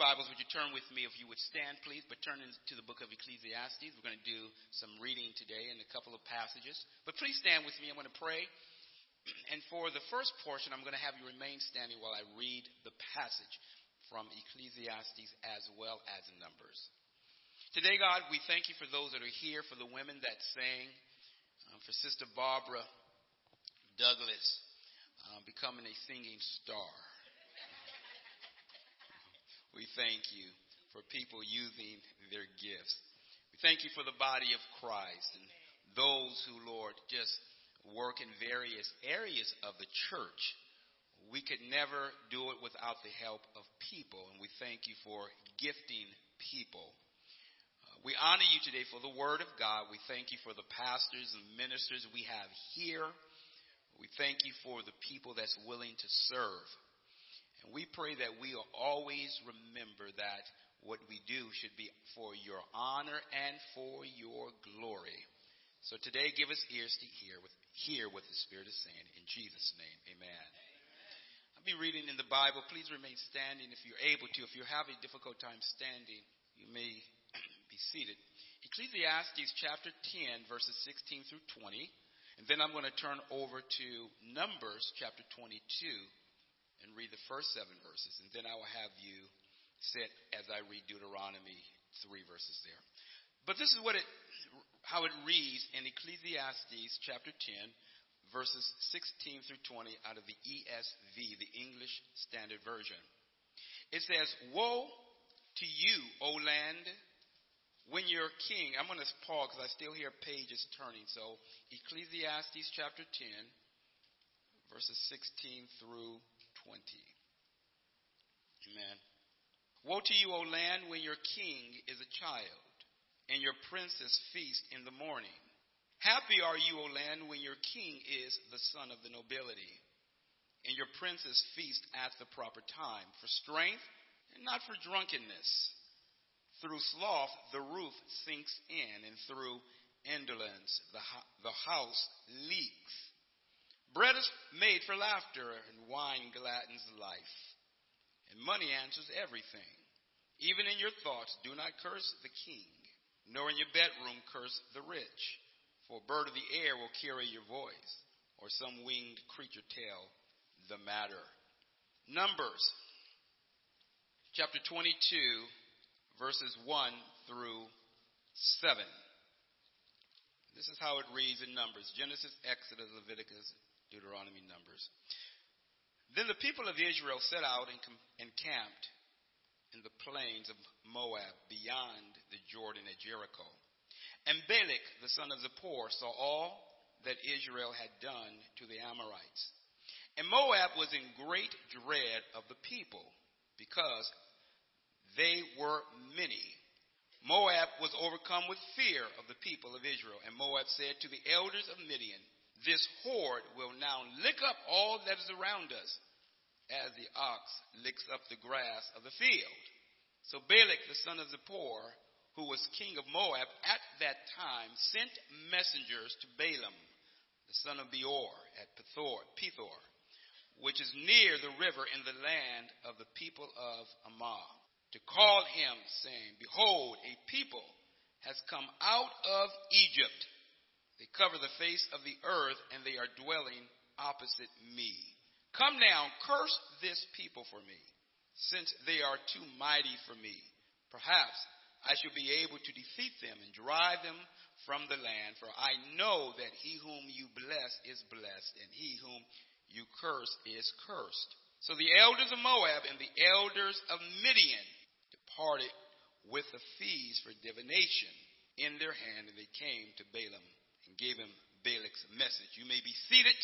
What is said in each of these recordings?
Bibles, would you turn with me if you would stand, please? But turn into the book of Ecclesiastes. We're going to do some reading today in a couple of passages. But please stand with me. I'm going to pray. And for the first portion, I'm going to have you remain standing while I read the passage from Ecclesiastes as well as Numbers. Today, God, we thank you for those that are here, for the women that sang, uh, for Sister Barbara Douglas uh, becoming a singing star. We thank you for people using their gifts. We thank you for the body of Christ and those who, Lord, just work in various areas of the church. We could never do it without the help of people, and we thank you for gifting people. Uh, we honor you today for the Word of God. We thank you for the pastors and ministers we have here. We thank you for the people that's willing to serve. And we pray that we always remember that what we do should be for your honor and for your glory. So today, give us ears to hear with hear what the Spirit is saying. In Jesus' name, amen. amen. I'll be reading in the Bible. Please remain standing if you're able to. If you're having a difficult time standing, you may be seated. Ecclesiastes chapter 10, verses 16 through 20. And then I'm going to turn over to Numbers chapter 22 and read the first seven verses, and then I will have you sit as I read Deuteronomy three verses there. But this is what it, how it reads in Ecclesiastes chapter 10, verses 16 through 20 out of the ESV, the English Standard Version. It says, Woe to you, O land, when your king, I'm going to pause because I still hear pages turning. So, Ecclesiastes chapter 10, verses 16 through 20. Amen. Woe to you, O land, when your king is a child, and your princes feast in the morning. Happy are you, O land, when your king is the son of the nobility, and your princes feast at the proper time, for strength and not for drunkenness. Through sloth the roof sinks in, and through indolence the, the house leaks. Bread is made for laughter, and wine gladdens life. And money answers everything. Even in your thoughts, do not curse the king, nor in your bedroom curse the rich. For a bird of the air will carry your voice, or some winged creature tell the matter. Numbers chapter 22, verses 1 through 7. This is how it reads in Numbers Genesis, Exodus, Leviticus, Deuteronomy, Numbers. Then the people of Israel set out and encamped in the plains of Moab beyond the Jordan at Jericho. And Balak, the son of Zippor, saw all that Israel had done to the Amorites. And Moab was in great dread of the people because they were many. Moab was overcome with fear of the people of Israel. And Moab said to the elders of Midian, this horde will now lick up all that is around us, as the ox licks up the grass of the field. So Balak, the son of Zippor, who was king of Moab at that time, sent messengers to Balaam, the son of Beor, at Pethor, Pethor, which is near the river in the land of the people of Amaw, to call him, saying, Behold, a people has come out of Egypt they cover the face of the earth, and they are dwelling opposite me. Come now, curse this people for me, since they are too mighty for me. Perhaps I shall be able to defeat them and drive them from the land, for I know that he whom you bless is blessed, and he whom you curse is cursed. So the elders of Moab and the elders of Midian departed with the fees for divination in their hand, and they came to Balaam gave him Balak's message. You may be seated.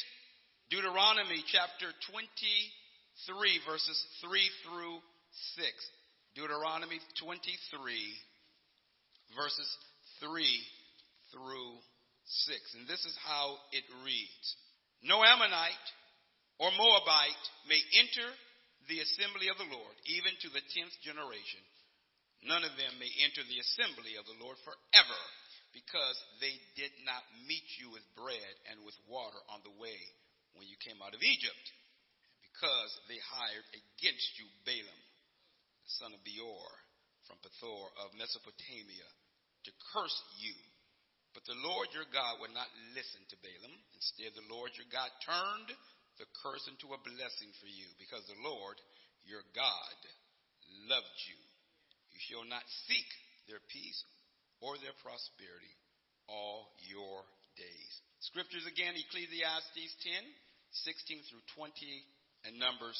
Deuteronomy chapter 23, verses 3 through 6. Deuteronomy 23, verses 3 through 6. And this is how it reads No Ammonite or Moabite may enter the assembly of the Lord, even to the tenth generation. None of them may enter the assembly of the Lord forever because they did not meet you with bread and with water on the way when you came out of Egypt, because they hired against you Balaam, son of Beor, from Pethor of Mesopotamia, to curse you. But the Lord your God would not listen to Balaam. Instead, the Lord your God turned the curse into a blessing for you, because the Lord your God loved you. You shall not seek their peace or their prosperity all your days. Scriptures again, Ecclesiastes 10, 16 through 20, and Numbers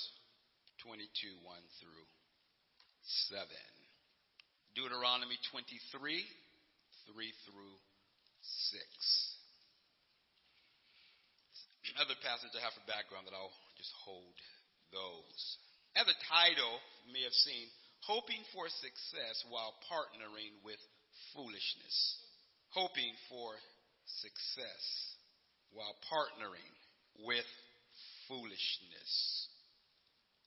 22, 1 through 7. Deuteronomy 23, 3 through 6. Other passage I have for background that I'll just hold those. As a title, you may have seen, Hoping for Success While Partnering with Foolishness. Hoping for success while partnering with foolishness.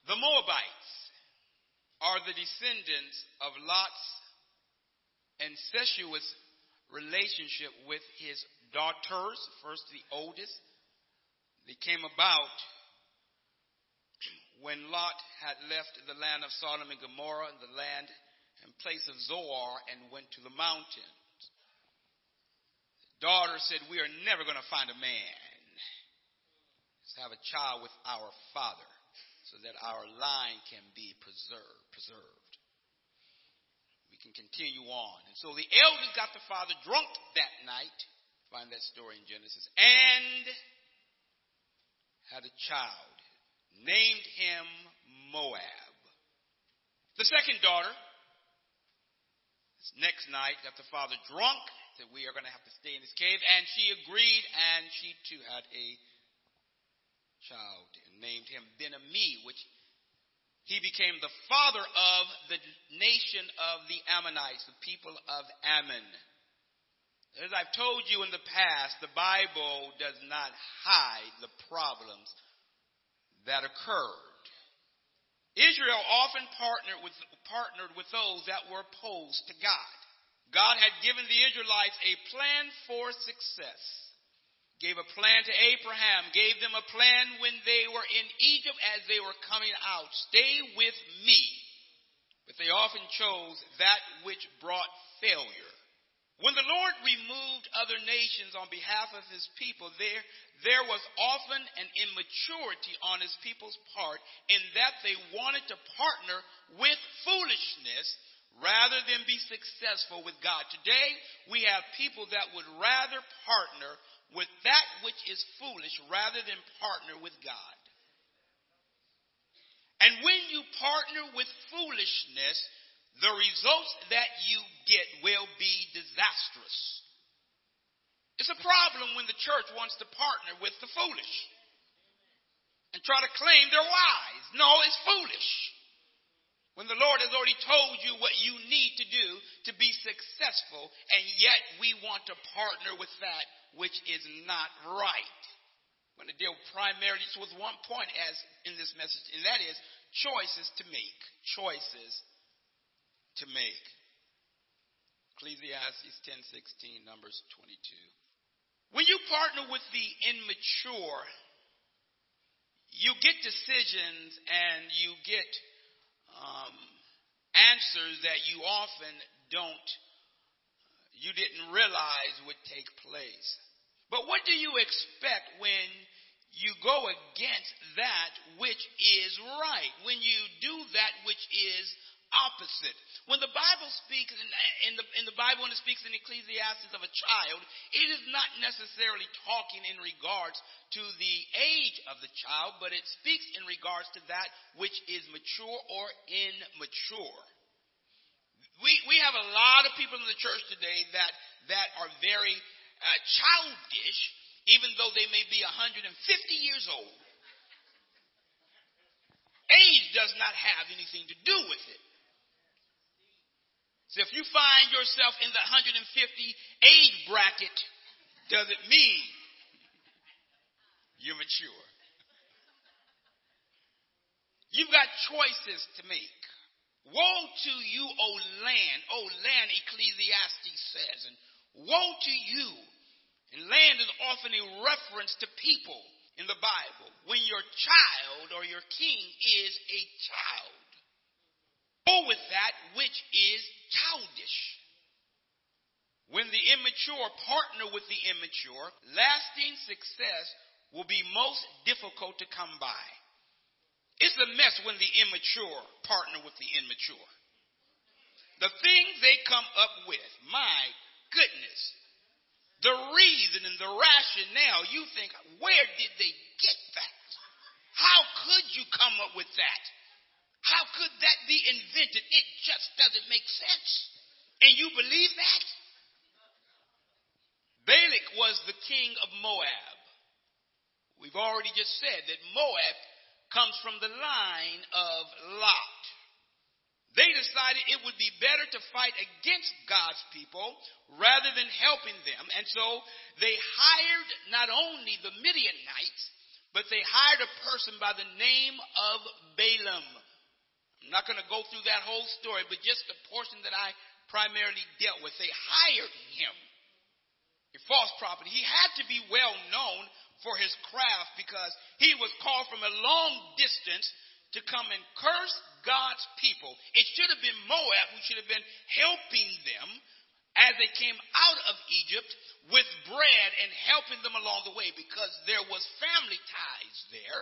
The Moabites are the descendants of Lot's incestuous relationship with his daughters, first the oldest. They came about when Lot had left the land of Sodom and Gomorrah and the land and place of Zoar and went to the mountains. The daughter said, We are never going to find a man. Let's have a child with our father so that our line can be preserved. preserved. We can continue on. And so the elders got the father drunk that night. Find that story in Genesis. And had a child. Named him Moab. The second daughter, next night, got the father drunk. Said, We are going to have to stay in this cave. And she agreed, and she too had a child and named him Ben-Ammi, which he became the father of the nation of the Ammonites, the people of Ammon. As I've told you in the past, the Bible does not hide the problems that occurred. Israel often partnered with, partnered with those that were opposed to God. God had given the Israelites a plan for success gave a plan to Abraham, gave them a plan when they were in Egypt as they were coming out. Stay with me. But they often chose that which brought failure. When the Lord removed other nations on behalf of his people, there, there was often an immaturity on his people's part in that they wanted to partner with foolishness rather than be successful with God. Today, we have people that would rather partner with that which is foolish rather than partner with God. And when you partner with foolishness, the results that you get will be disastrous. It's a problem when the church wants to partner with the foolish and try to claim they're wise. No, it's foolish. When the Lord has already told you what you need to do to be successful, and yet we want to partner with that which is not right. I'm going to deal primarily with one point as in this message, and that is choices to make. Choices to make. Ecclesiastes 10:16, Numbers 22. When you partner with the immature, you get decisions and you get um, answers that you often don't you didn't realize would take place. But what do you expect when you go against that which is right? When you do that which is opposite. When the Bible speaks in, in, the, in the Bible, when it speaks in Ecclesiastes of a child, it is not necessarily talking in regards to the age of the child, but it speaks in regards to that which is mature or immature. We, we have a lot of people in the church today that, that are very uh, childish, even though they may be 150 years old. Age does not have anything to do with it. So if you find yourself in the 150 age bracket, does it mean you're mature? You've got choices to make. Woe to you, O land, O land, Ecclesiastes says, and woe to you. And land is often a reference to people in the Bible when your child or your king is a child. go with that which is childish. When the immature partner with the immature, lasting success will be most difficult to come by. It's a mess when the immature partner with the immature. The things they come up with, my goodness. The reason and the rationale, you think, where did they get that? How could you come up with that? How could that be invented? It just doesn't make sense. And you believe that? Balak was the king of Moab. We've already just said that Moab comes from the line of Lot. They decided it would be better to fight against God's people rather than helping them. And so they hired not only the Midianites, but they hired a person by the name of Balaam. I'm not going to go through that whole story, but just the portion that I primarily dealt with. They hired him. A false prophet. He had to be well known for his craft because he was called from a long distance to come and curse God's people. It should have been Moab who should have been helping them as they came out of Egypt with bread and helping them along the way because there was family ties there.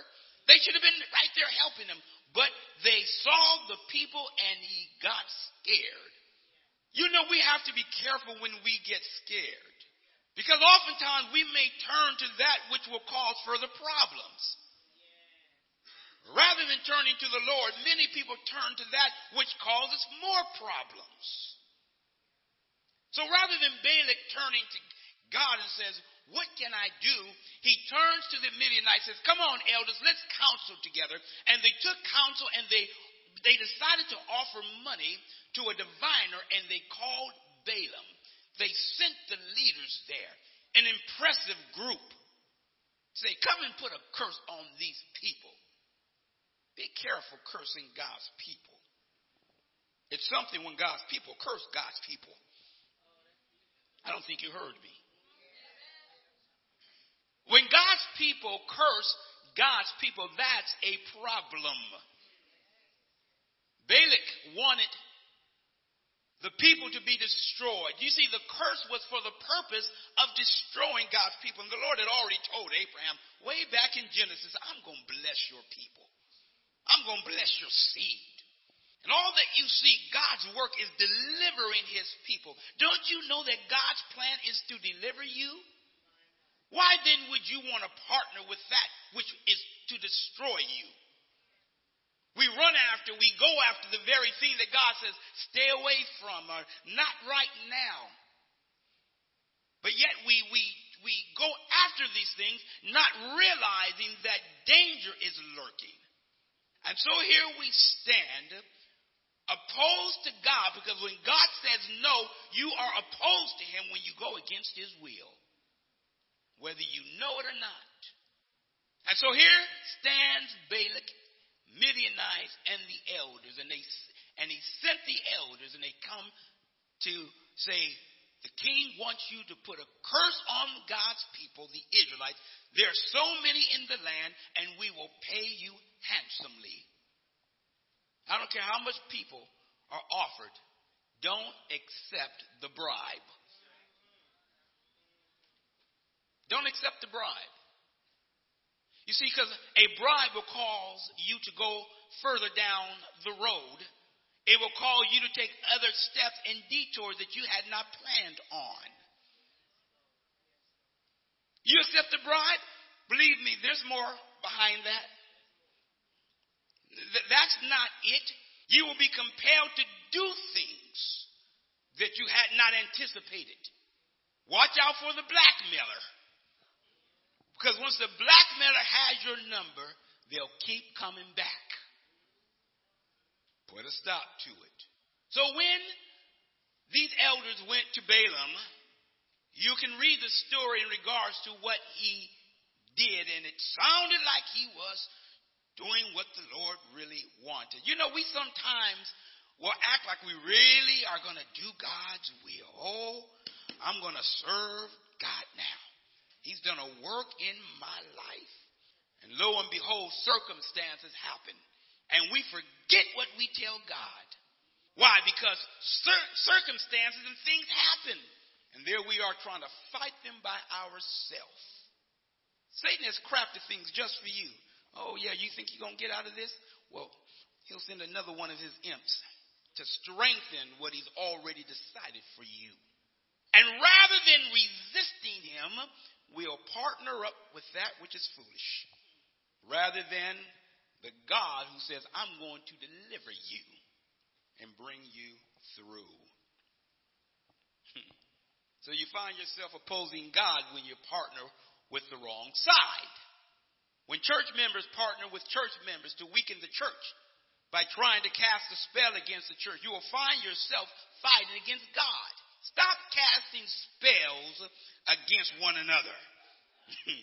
They should have been right there helping them, but they saw the people and he got scared. You know, we have to be careful when we get scared. Because oftentimes we may turn to that which will cause further problems. Rather than turning to the Lord, many people turn to that which causes more problems. So rather than Balak turning to God and says, What can I do? He turns to the Midianites and says, Come on, elders, let's counsel together. And they took counsel and they, they decided to offer money to a diviner and they called Balaam they sent the leaders there, an impressive group. Say, come and put a curse on these people. Be careful cursing God's people. It's something when God's people curse God's people. I don't think you heard me. When God's people curse God's people, that's a problem. Balak wanted the people to be destroyed. You see, the curse was for the purpose of destroying God's people. And the Lord had already told Abraham way back in Genesis, I'm going to bless your people. I'm going to bless your seed. And all that you see, God's work is delivering his people. Don't you know that God's plan is to deliver you? Why then would you want to partner with that which is to destroy you? We run after, we go after the very thing that God says, stay away from, or not right now. But yet we, we, we go after these things, not realizing that danger is lurking. And so here we stand, opposed to God, because when God says no, you are opposed to Him when you go against His will, whether you know it or not. And so here stands Balak Midianites and the elders, and they and he sent the elders, and they come to say, the king wants you to put a curse on God's people, the Israelites. There are so many in the land, and we will pay you handsomely. I don't care how much people are offered, don't accept the bribe. Don't accept the bribe. You see, because a bribe will cause you to go further down the road. It will cause you to take other steps and detours that you had not planned on. You accept the bribe? Believe me, there's more behind that. That's not it. You will be compelled to do things that you had not anticipated. Watch out for the blackmailer. Because once the blackmailer has your number, they'll keep coming back. Put a stop to it. So when these elders went to Balaam, you can read the story in regards to what he did, and it sounded like he was doing what the Lord really wanted. You know, we sometimes will act like we really are going to do God's will. Oh, I'm going to serve God now. He's done a work in my life. And lo and behold, circumstances happen. And we forget what we tell God. Why? Because circumstances and things happen. And there we are trying to fight them by ourselves. Satan has crafted things just for you. Oh, yeah, you think you're going to get out of this? Well, he'll send another one of his imps to strengthen what he's already decided for you. And rather than resisting him, we'll partner up with that which is foolish. Rather than the God who says, I'm going to deliver you and bring you through. Hmm. so you find yourself opposing God when you partner with the wrong side. When church members partner with church members to weaken the church by trying to cast a spell against the church, you will find yourself fighting against God. Stop casting spells against one another.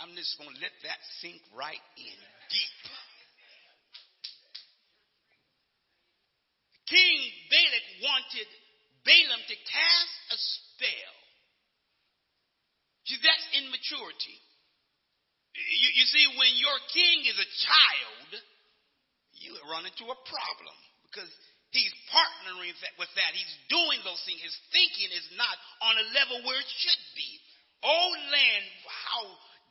I'm just going to let that sink right in deep. King Balak wanted Balaam to cast a spell. See, that's immaturity. You, you see, when your king is a child, you run into a problem because partnering with that. He's doing those things. His thinking is not on a level where it should be. Oh, land, how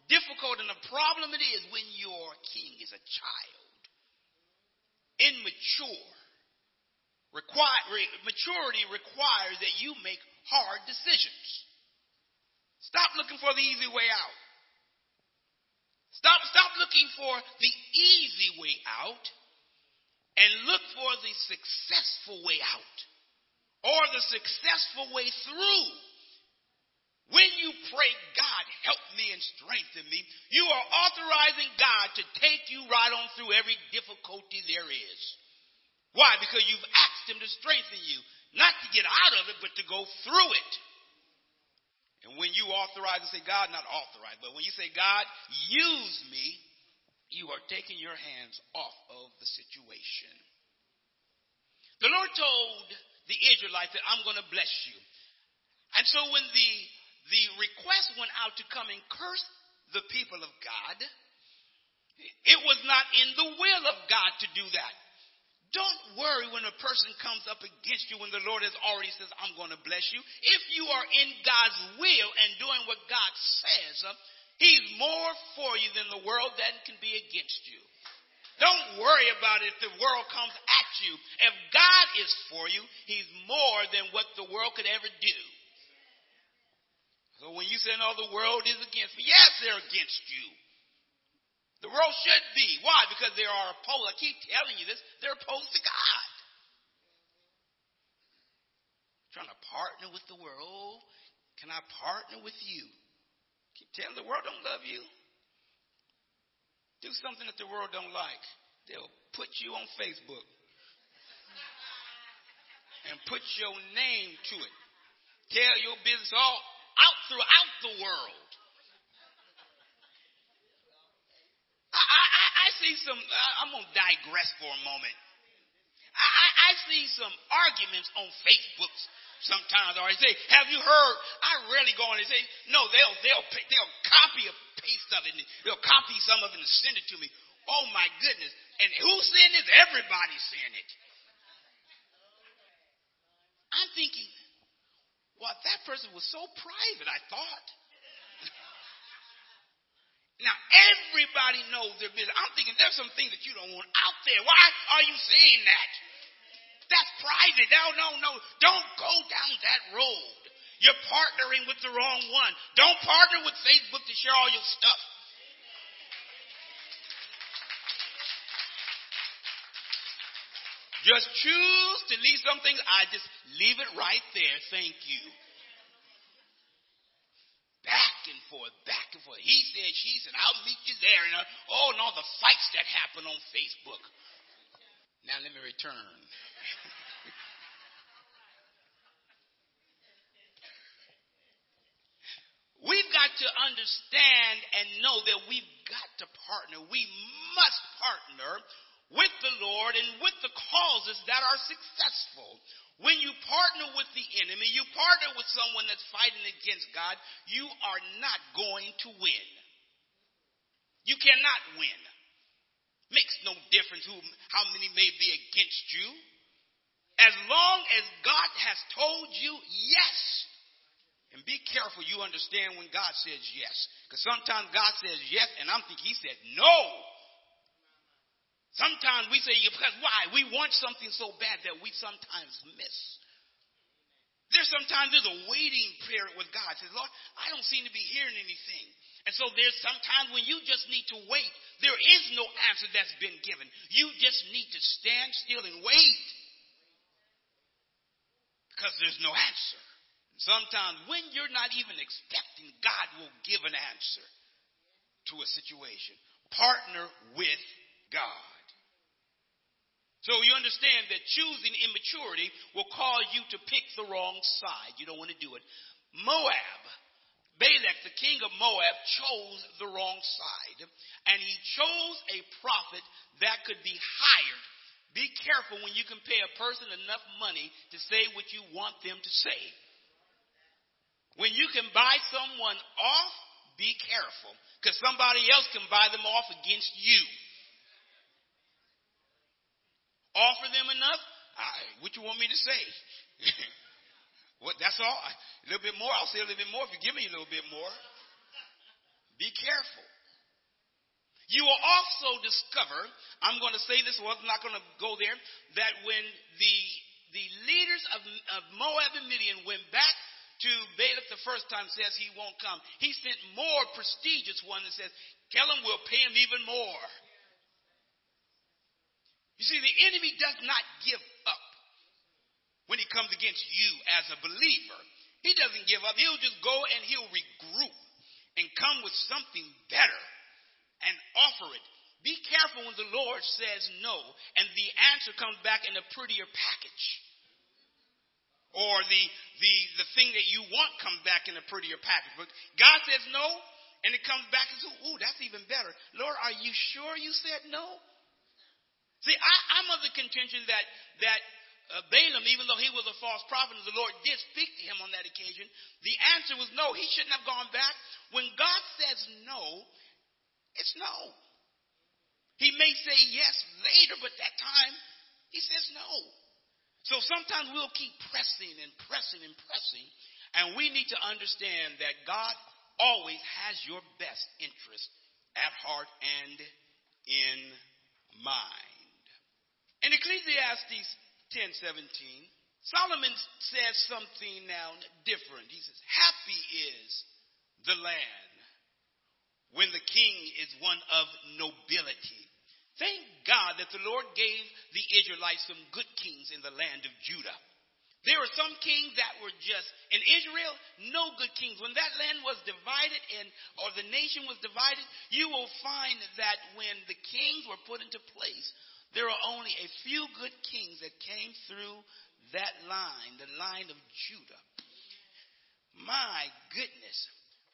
difficult and a problem it is when your king is a child. Immature. Require, maturity requires that you make hard decisions. Stop looking for the easy way out. Stop, stop looking for the easy way out and look for the successful way out or the successful way through. When you pray, God, help me and strengthen me, you are authorizing God to take you right on through every difficulty there is. Why? Because you've asked Him to strengthen you, not to get out of it, but to go through it. And when you authorize and say, God, not authorize, but when you say, God, use me, you are taking your hands off of the situation. The Lord told the Israelites that I'm going to bless you. And so when the, the request went out to come and curse the people of God, it was not in the will of God to do that. Don't worry when a person comes up against you when the Lord has already says, I'm going to bless you. If you are in God's will and doing what God says, He's more for you than the world that can be against you. Don't worry about it if the world comes at you. If God is for you, He's more than what the world could ever do. So when you say, no, the world is against me, yes, they're against you. The world should be. Why? Because they are opposed. I keep telling you this. They're opposed to God. Trying to partner with the world. Can I partner with you? Keep telling the world don't love you. Do something that the world don't like. They'll put you on Facebook and put your name to it. Tell your business all out throughout the world. I I see some, I'm going to digress for a moment. I, I, I see some arguments on Facebook sometimes, or say, have you heard? I rarely go on and say, no, they'll, they'll, they'll copy a piece of it, they'll copy some of it and send it to me. Oh my goodness. And who's saying this? Everybody's saying it. I'm thinking, well, that person was so private, I thought. Now, everybody knows their business. I'm thinking there's some things that you don't want out there. Why are you saying that? That's private. No, no, no. Don't go down that road. You're partnering with the wrong one. Don't partner with Facebook to share all your stuff. Just choose to leave some things. I just leave it right there. Thank you Back and forth, back and forth. He said, she said, I'll meet you there. And uh, oh, and all the fights that happen on Facebook. Now let me return. We've got to understand and know that we've got to partner. We must partner with the Lord and with the causes that are successful. When you partner with the enemy, you partner with someone that's fighting against God, you are not going to win. You cannot win. Makes no difference who, how many may be against you. As long as God has told you yes. And be careful you understand when God says yes. Because sometimes God says yes, and I'm thinking he said no. Sometimes we say, because why? We want something so bad that we sometimes miss. There's sometimes there's a waiting period with God. Says, Lord, I don't seem to be hearing anything. And so there's sometimes when you just need to wait. There is no answer that's been given. You just need to stand still and wait. Because there's no answer. Sometimes when you're not even expecting, God will give an answer to a situation. Partner with God. So you understand that choosing immaturity will cause you to pick the wrong side. You don't want to do it. Moab, Balak, the king of Moab, chose the wrong side. And he chose a prophet that could be hired. Be careful when you can pay a person enough money to say what you want them to say. When you can buy someone off, be careful. Because somebody else can buy them off against you offer them enough? I, what you want me to say? what, that's all. A little bit more. I'll say a little bit more if you give me a little bit more. Be careful. You will also discover, I'm going to say this, well, I'm not going to go there, that when the, the leaders of, of Moab and Midian went back to Balak the first time, says he won't come. He sent more prestigious one that says, tell him we'll pay him even more. You see, the enemy does not give up when he comes against you as a believer. He doesn't give up. He'll just go and he'll regroup and come with something better and offer it. Be careful when the Lord says no and the answer comes back in a prettier package. Or the, the, the thing that you want comes back in a prettier package. But God says no, and it comes back says, ooh, that's even better. Lord, are you sure you said no? See, I, am of the contention that that uh, Balaam, even though he was a false prophet, and the Lord did speak to him on that occasion, the answer was no. He shouldn't have gone back. When God says no, it's no. He may say yes later, but that time he says no. So sometimes we'll keep pressing and pressing and pressing, and we need to understand that God always has your best interest at heart and in mind. In Ecclesiastes 10 17, Solomon says something now different. He says, Happy is the land when the king is one of nobility. Thank God that the Lord gave the Israelites some good kings in the land of Judah. There were some kings that were just, in Israel, no good kings. When that land was divided and, or the nation was divided, you will find that when the kings were put into place, there are only a few good kings that came through that line, the line of Judah. My goodness.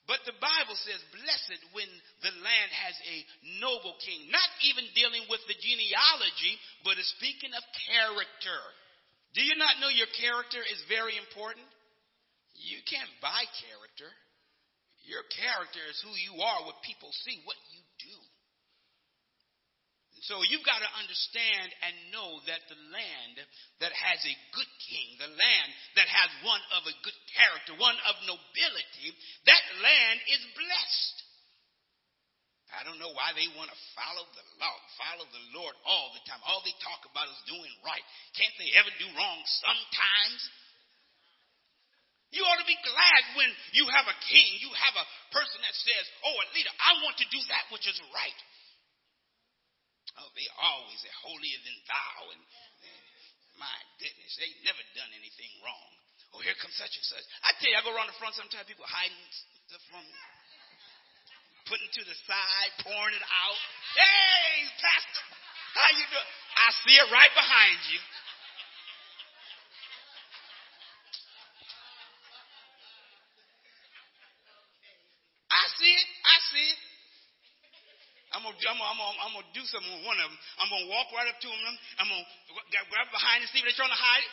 But the Bible says, blessed when the land has a noble king. Not even dealing with the genealogy, but is speaking of character. Do you not know your character is very important? You can't buy character. Your character is who you are, what people see, what you. So you've got to understand and know that the land that has a good king, the land that has one of a good character, one of nobility, that land is blessed. I don't know why they want to follow the law, follow the Lord all the time. All they talk about is doing right. Can't they ever do wrong sometimes? You ought to be glad when you have a king, you have a person that says, Oh, leader, I want to do that which is right. Oh, they always say holier than thou. And eh, my goodness, they never done anything wrong. Oh, here comes such and such. I tell you, I go around the front sometimes, people hiding stuff from me. Putting to the side, pouring it out. Hey, Pastor, how you doing? I see it right behind you. I see it. I see it. I'm gonna, I'm gonna, do something with one of them. I'm gonna walk right up to them. I'm gonna grab behind and see if they're trying to hide.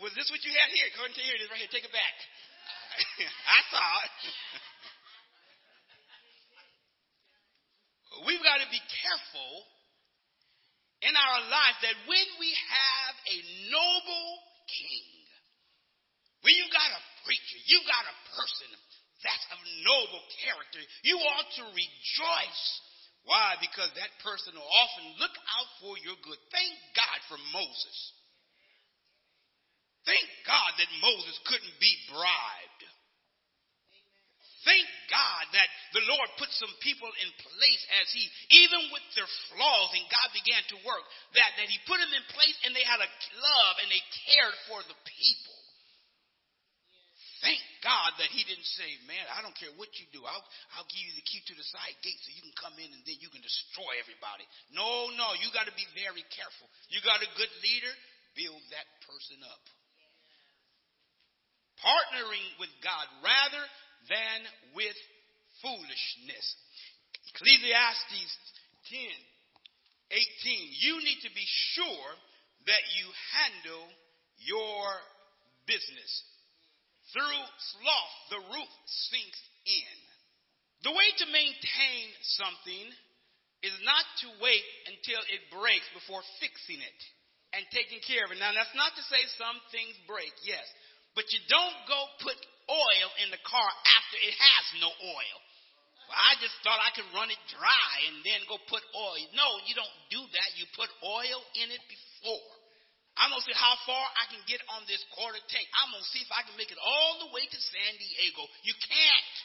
Was this what you had here? Ahead and here it is right here. Take it back. I saw it. We've got to be careful in our life that when we have a noble king, when you've got a preacher, you've got a person that's of noble character, you ought to rejoice. Why? Because that person will often look out for your good. Thank God for Moses. Thank God that Moses couldn't be bribed. Thank God that the Lord put some people in place as He, even with their flaws, and God began to work, that, that He put them in place and they had a love and they cared for the people. God that He didn't say, Man, I don't care what you do. I'll, I'll give you the key to the side gate so you can come in and then you can destroy everybody. No, no, you got to be very careful. You got a good leader, build that person up. Partnering with God rather than with foolishness. Ecclesiastes 10 18. You need to be sure that you handle your business. Through sloth, the roof sinks in. The way to maintain something is not to wait until it breaks before fixing it and taking care of it. Now, that's not to say some things break, yes, but you don't go put oil in the car after it has no oil. Well, I just thought I could run it dry and then go put oil. No, you don't do that. You put oil in it before. I'm going to see how far I can get on this quarter tank. I'm going to see if I can make it all the way to San Diego. You can't.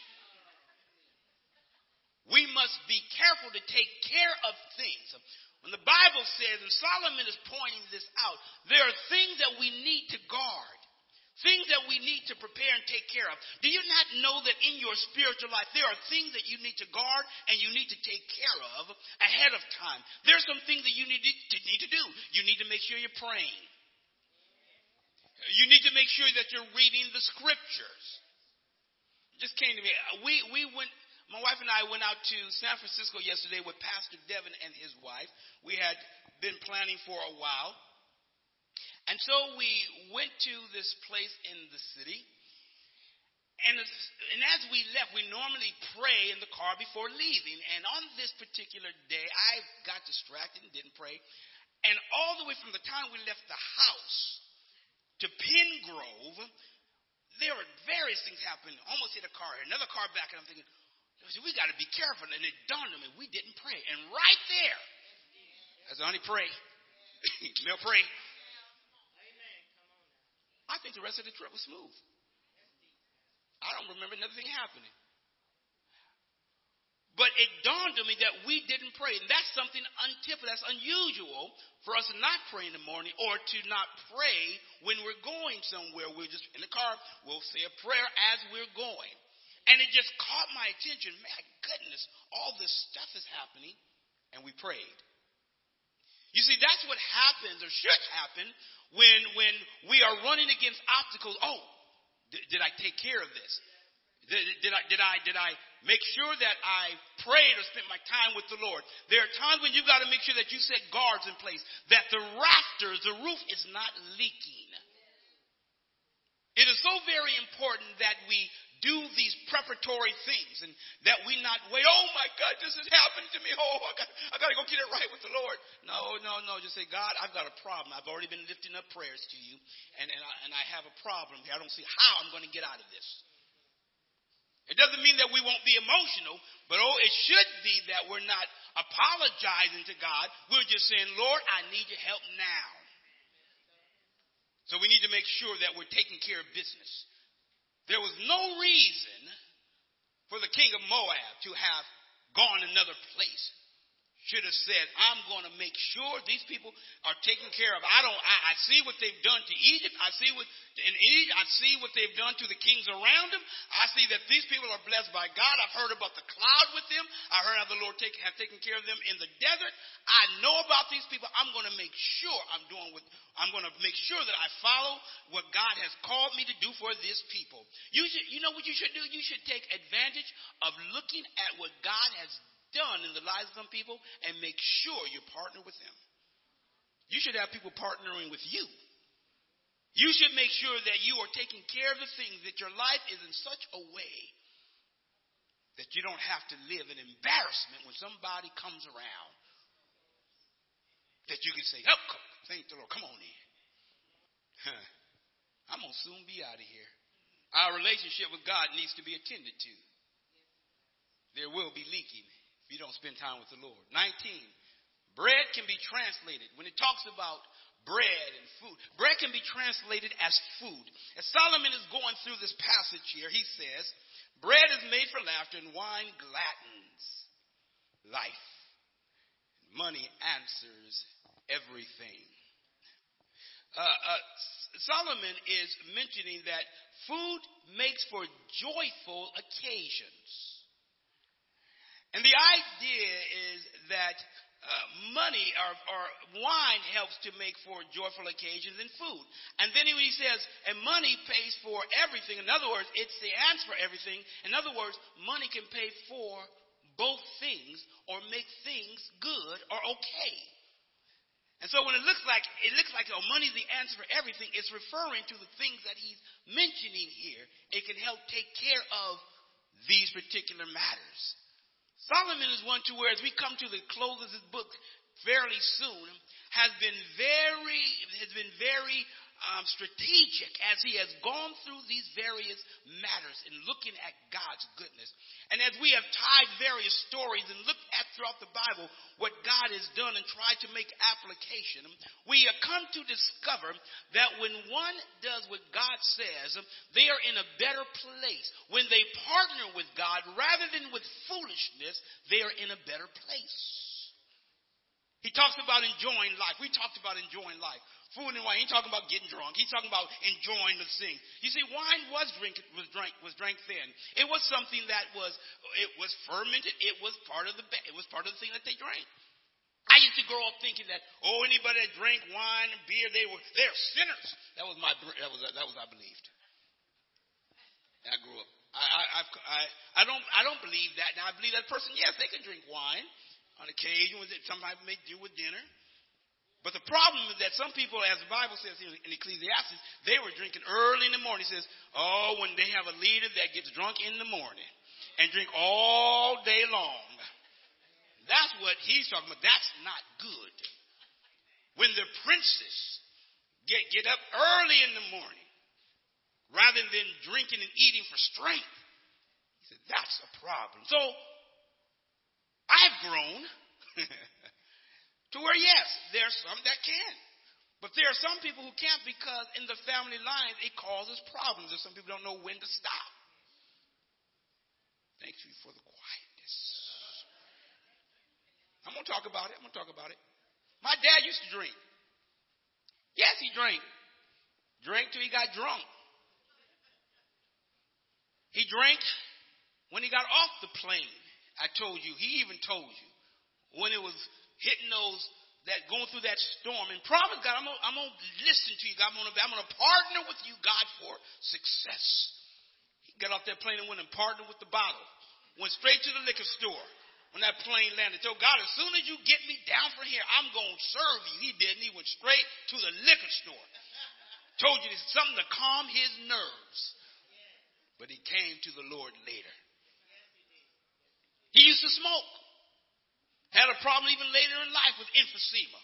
We must be careful to take care of things. When the Bible says, and Solomon is pointing this out, there are things that we need to guard. Things that we need to prepare and take care of. Do you not know that in your spiritual life there are things that you need to guard and you need to take care of ahead of time? There's some things that you need to, need to do. You need to make sure you're praying. You need to make sure that you're reading the scriptures. It just came to me. We we went my wife and I went out to San Francisco yesterday with Pastor Devin and his wife. We had been planning for a while. And so we went to this place in the city. And as, and as we left, we normally pray in the car before leaving. And on this particular day, I got distracted and didn't pray. And all the way from the time we left the house to Pin Grove, there were various things happening. Almost hit a car, another car back, and I'm thinking, we got to be careful. And it dawned on me, we didn't pray. And right there, I said, honey, pray. Mel, pray. I think the rest of the trip was smooth. I don't remember nothing happening. But it dawned on me that we didn't pray. And that's something untypical, that's unusual for us to not pray in the morning or to not pray when we're going somewhere. We're just in the car, we'll say a prayer as we're going. And it just caught my attention. My goodness, all this stuff is happening, and we prayed. You see, that's what happens or should happen when, when we are running against obstacles. Oh, did, did I take care of this? Did, did, I, did, I, did I make sure that I prayed or spent my time with the Lord? There are times when you've got to make sure that you set guards in place, that the rafters, the roof is not leaking. It is so very important that we do these preparatory things and that we not wait, oh my God, this has happened to me. Oh, I got, I got to go get it right with the Lord. No, no, no. Just say, God, I've got a problem. I've already been lifting up prayers to you and, and, I, and I have a problem here. I don't see how I'm going to get out of this. It doesn't mean that we won't be emotional, but oh, it should be that we're not apologizing to God. We're just saying, Lord, I need your help now. So we need to make sure that we're taking care of business. There was no reason for the king of Moab to have gone another place should have said, I'm going to make sure these people are taken care of. I don't, I, I, see what they've done to Egypt. I see what, in Egypt, I see what they've done to the kings around them. I see that these people are blessed by God. I've heard about the cloud with them. I heard how the Lord take, have taken care of them in the desert. I know about these people. I'm going to make sure I'm doing what, I'm going to make sure that I follow what God has called me to do for this people. You should, you know what you should do? You should take advantage of looking at what God has done in the lives of some people and make sure you partner with them. You should have people partnering with you. You should make sure that you are taking care of the things, that your life is in such a way that you don't have to live in embarrassment when somebody comes around. that you can say, oh, thank the Lord, come on in. Huh. I'm going to soon be out of here. Our relationship with God needs to be attended to. There will be leaking you don't spend time with the Lord. 19. Bread can be translated. When it talks about bread and food, bread can be translated as food. As Solomon is going through this passage here, he says, Bread is made for laughter, and wine gladdens life. Money answers everything. Uh, uh, Solomon is mentioning that food makes for joyful occasions. And the idea is that uh, money or, or, wine helps to make for joyful occasions and food. And then he says, and money pays for everything, in other words, it's the answer for everything. In other words, money can pay for both things or make things good or okay. And so when it looks like it looks like oh, money's the answer for everything, it's referring to the things that he's mentioning here. It can help take care of these particular matters. Solomon is one to where as we come to the close of his book fairly soon, has been very has been very um, strategic as he has gone through these various matters and looking at God's goodness. And as we have tied various stories and looked at throughout the Bible what God has done and tried to make application, we have come to discover that when one does what God says, they are in a better place. When they partner with God rather than with foolishness, they are in a better place. He talks about enjoying life. We talked about enjoying life food and wine. He ain't talking about getting drunk. He's talking about enjoying the thing. You see, wine was drink was drank was drank then. It was something that was it was fermented. It was part of the it was part of the thing that they drank. I used to grow up thinking that oh anybody that drank wine and beer they were they're sinners. That was my that was that was I believed. I grew up. I I I I don't I don't believe that. Now I believe that person yes they can drink wine on occasion when sometimes may do with dinner. But the problem is that some people, as the Bible says here in Ecclesiastes, they were drinking early in the morning. It says, oh, when they have a leader that gets drunk in the morning and drink all day long. That's what he's talking about. That's not good. When the princes get, get up early in the morning, rather than drinking and eating for strength, he said, that's a problem. So, I've grown. To where, yes, there are some that can. But there are some people who can't because in the family line it causes problems, and some people don't know when to stop. Thank you for the quietness. I'm going to talk about it. I'm going to talk about it. My dad used to drink. Yes, he drank. Drank till he got drunk. He drank when he got off the plane. I told you. He even told you. When it was hitting those that going through that storm and promise God, I'm gonna, I'm gonna listen to you. God, I'm gonna, I'm gonna partner with you, God, for success. He got off that plane and went and partnered with the bottle. Went straight to the liquor store when that plane landed. Told God, as soon as you get me down from here, I'm gonna serve you. He didn't. He went straight to the liquor store. Told you this something to calm his nerves. But he came to the Lord later. He used to smoke. Had a problem even later in life with emphysema.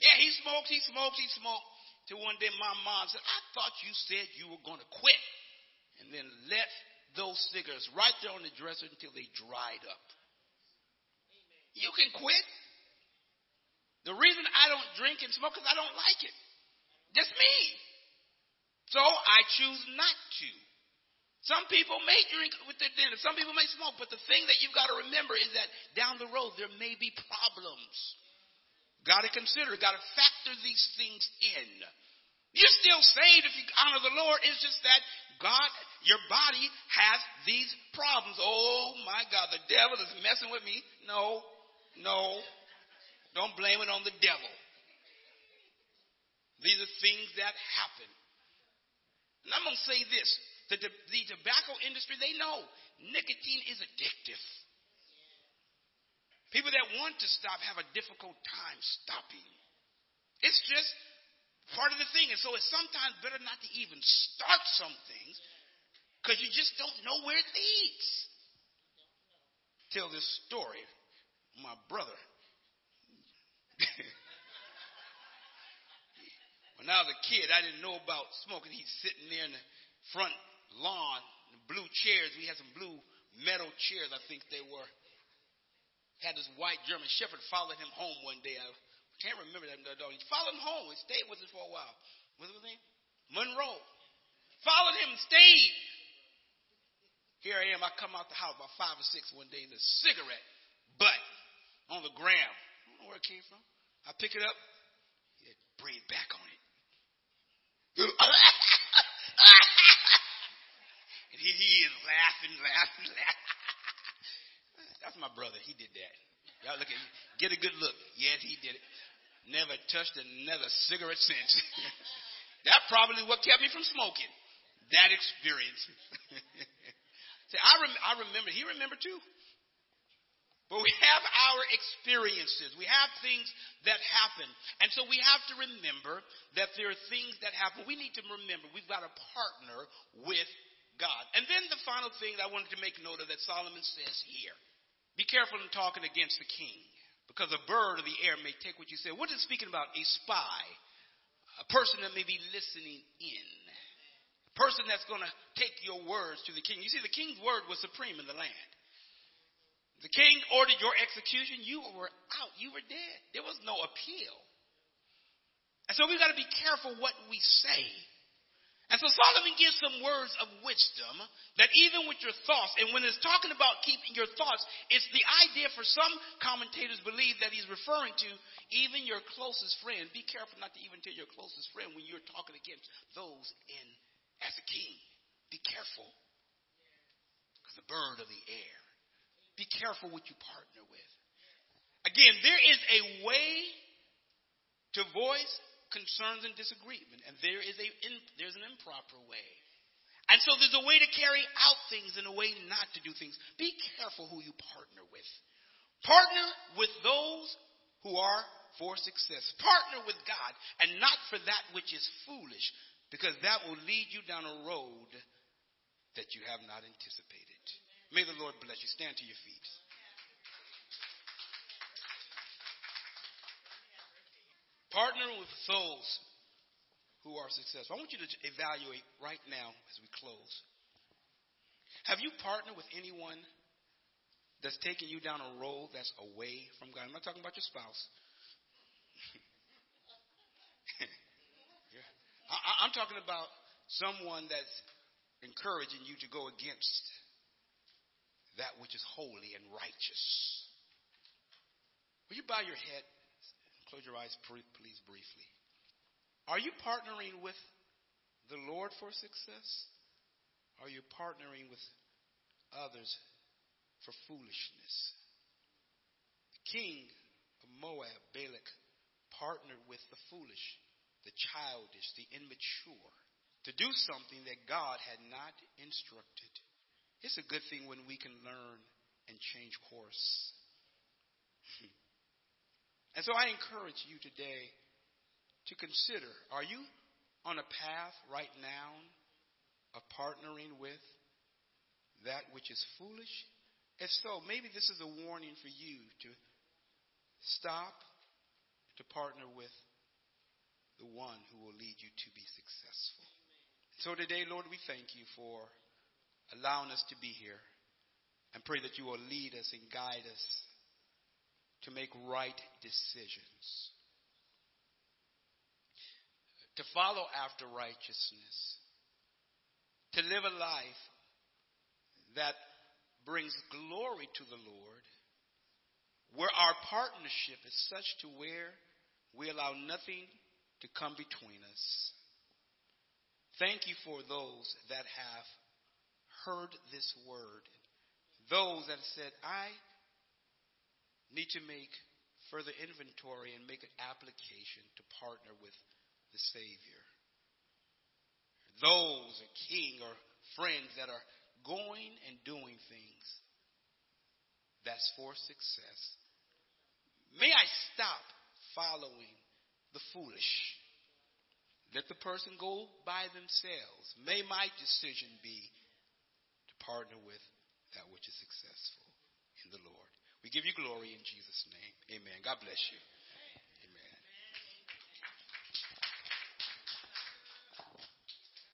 Yeah, he smoked, he smoked, he smoked. Till one day my mom said, I thought you said you were going to quit. And then left those cigarettes right there on the dresser until they dried up. You can quit. The reason I don't drink and smoke is I don't like it. Just me. So I choose not to. Some people may drink with their dinner. Some people may smoke. But the thing that you've got to remember is that down the road, there may be problems. Got to consider, got to factor these things in. You're still saved if you honor the Lord. It's just that God, your body has these problems. Oh my God, the devil is messing with me. No, no. Don't blame it on the devil. These are things that happen. And I'm going to say this the, the tobacco industry, they know nicotine is addictive. People that want to stop have a difficult time stopping. It's just part of the thing. And so it's sometimes better not to even start some things because you just don't know where it leads. Tell this story. My brother. When I was a kid, I didn't know about smoking. He's sitting there in the front lawn, blue chairs. We had some blue metal chairs, I think they were. Had this white German Shepherd followed him home one day. I can't remember that dog. He followed him home. He stayed with us for a while. What was his name? Monroe. Followed him and stayed. Here I am. I come out the house about five or six one day, and a cigarette butt on the ground. I don't know where it came from. I pick it up. Had breathed back on it. Ah! He, he is laughing, laughing, laughing. That's my brother. He did that. Y'all look at get a good look. Yes, he did it. Never touched another cigarette since. That's probably what kept me from smoking. That experience. See, I, rem- I remember. He remembered too. But we have our experiences. We have things that happen. And so we have to remember that there are things that happen. We need to remember we've got to partner with God. And then the final thing that I wanted to make note of that Solomon says here be careful in talking against the king, because a bird of the air may take what you say. What is speaking about? A spy, a person that may be listening in, a person that's going to take your words to the king. You see, the king's word was supreme in the land. The king ordered your execution, you were out, you were dead. There was no appeal. And so we've got to be careful what we say and so Solomon gives some words of wisdom that even with your thoughts, and when it's talking about keeping your thoughts, it's the idea for some commentators believe that he's referring to even your closest friend. Be careful not to even tell your closest friend when you're talking against those in as a king. Be careful. Because the bird of the air. Be careful what you partner with. Again, there is a way to voice concerns and disagreement, and there is a there's an improper way. And so there's a way to carry out things and a way not to do things. Be careful who you partner with. Partner with those who are for success. Partner with God and not for that which is foolish, because that will lead you down a road that you have not anticipated. May the Lord bless you. Stand to your feet. Partner with those who are successful. I want you to evaluate right now as we close. Have you partnered with anyone that's taking you down a road that's away from God? I'm not talking about your spouse. I, I'm talking about someone that's encouraging you to go against that which is holy and righteous. Will you bow your head? Close your eyes, please, briefly. Are you partnering with the Lord for success? Are you partnering with others for foolishness? The king of Moab, Balak, partnered with the foolish, the childish, the immature to do something that God had not instructed. It's a good thing when we can learn and change course. And so I encourage you today to consider are you on a path right now of partnering with that which is foolish? If so, maybe this is a warning for you to stop, to partner with the one who will lead you to be successful. So today, Lord, we thank you for allowing us to be here and pray that you will lead us and guide us to make right decisions, to follow after righteousness, to live a life that brings glory to the Lord, where our partnership is such to where we allow nothing to come between us. Thank you for those that have heard this word, those that said, I need to make further inventory and make an application to partner with the Savior. Those, a king or friends that are going and doing things that's for success. May I stop following the foolish. Let the person go by themselves. May my decision be to partner with that which is successful in the Lord. We give you glory in Jesus' name. Amen. God bless you.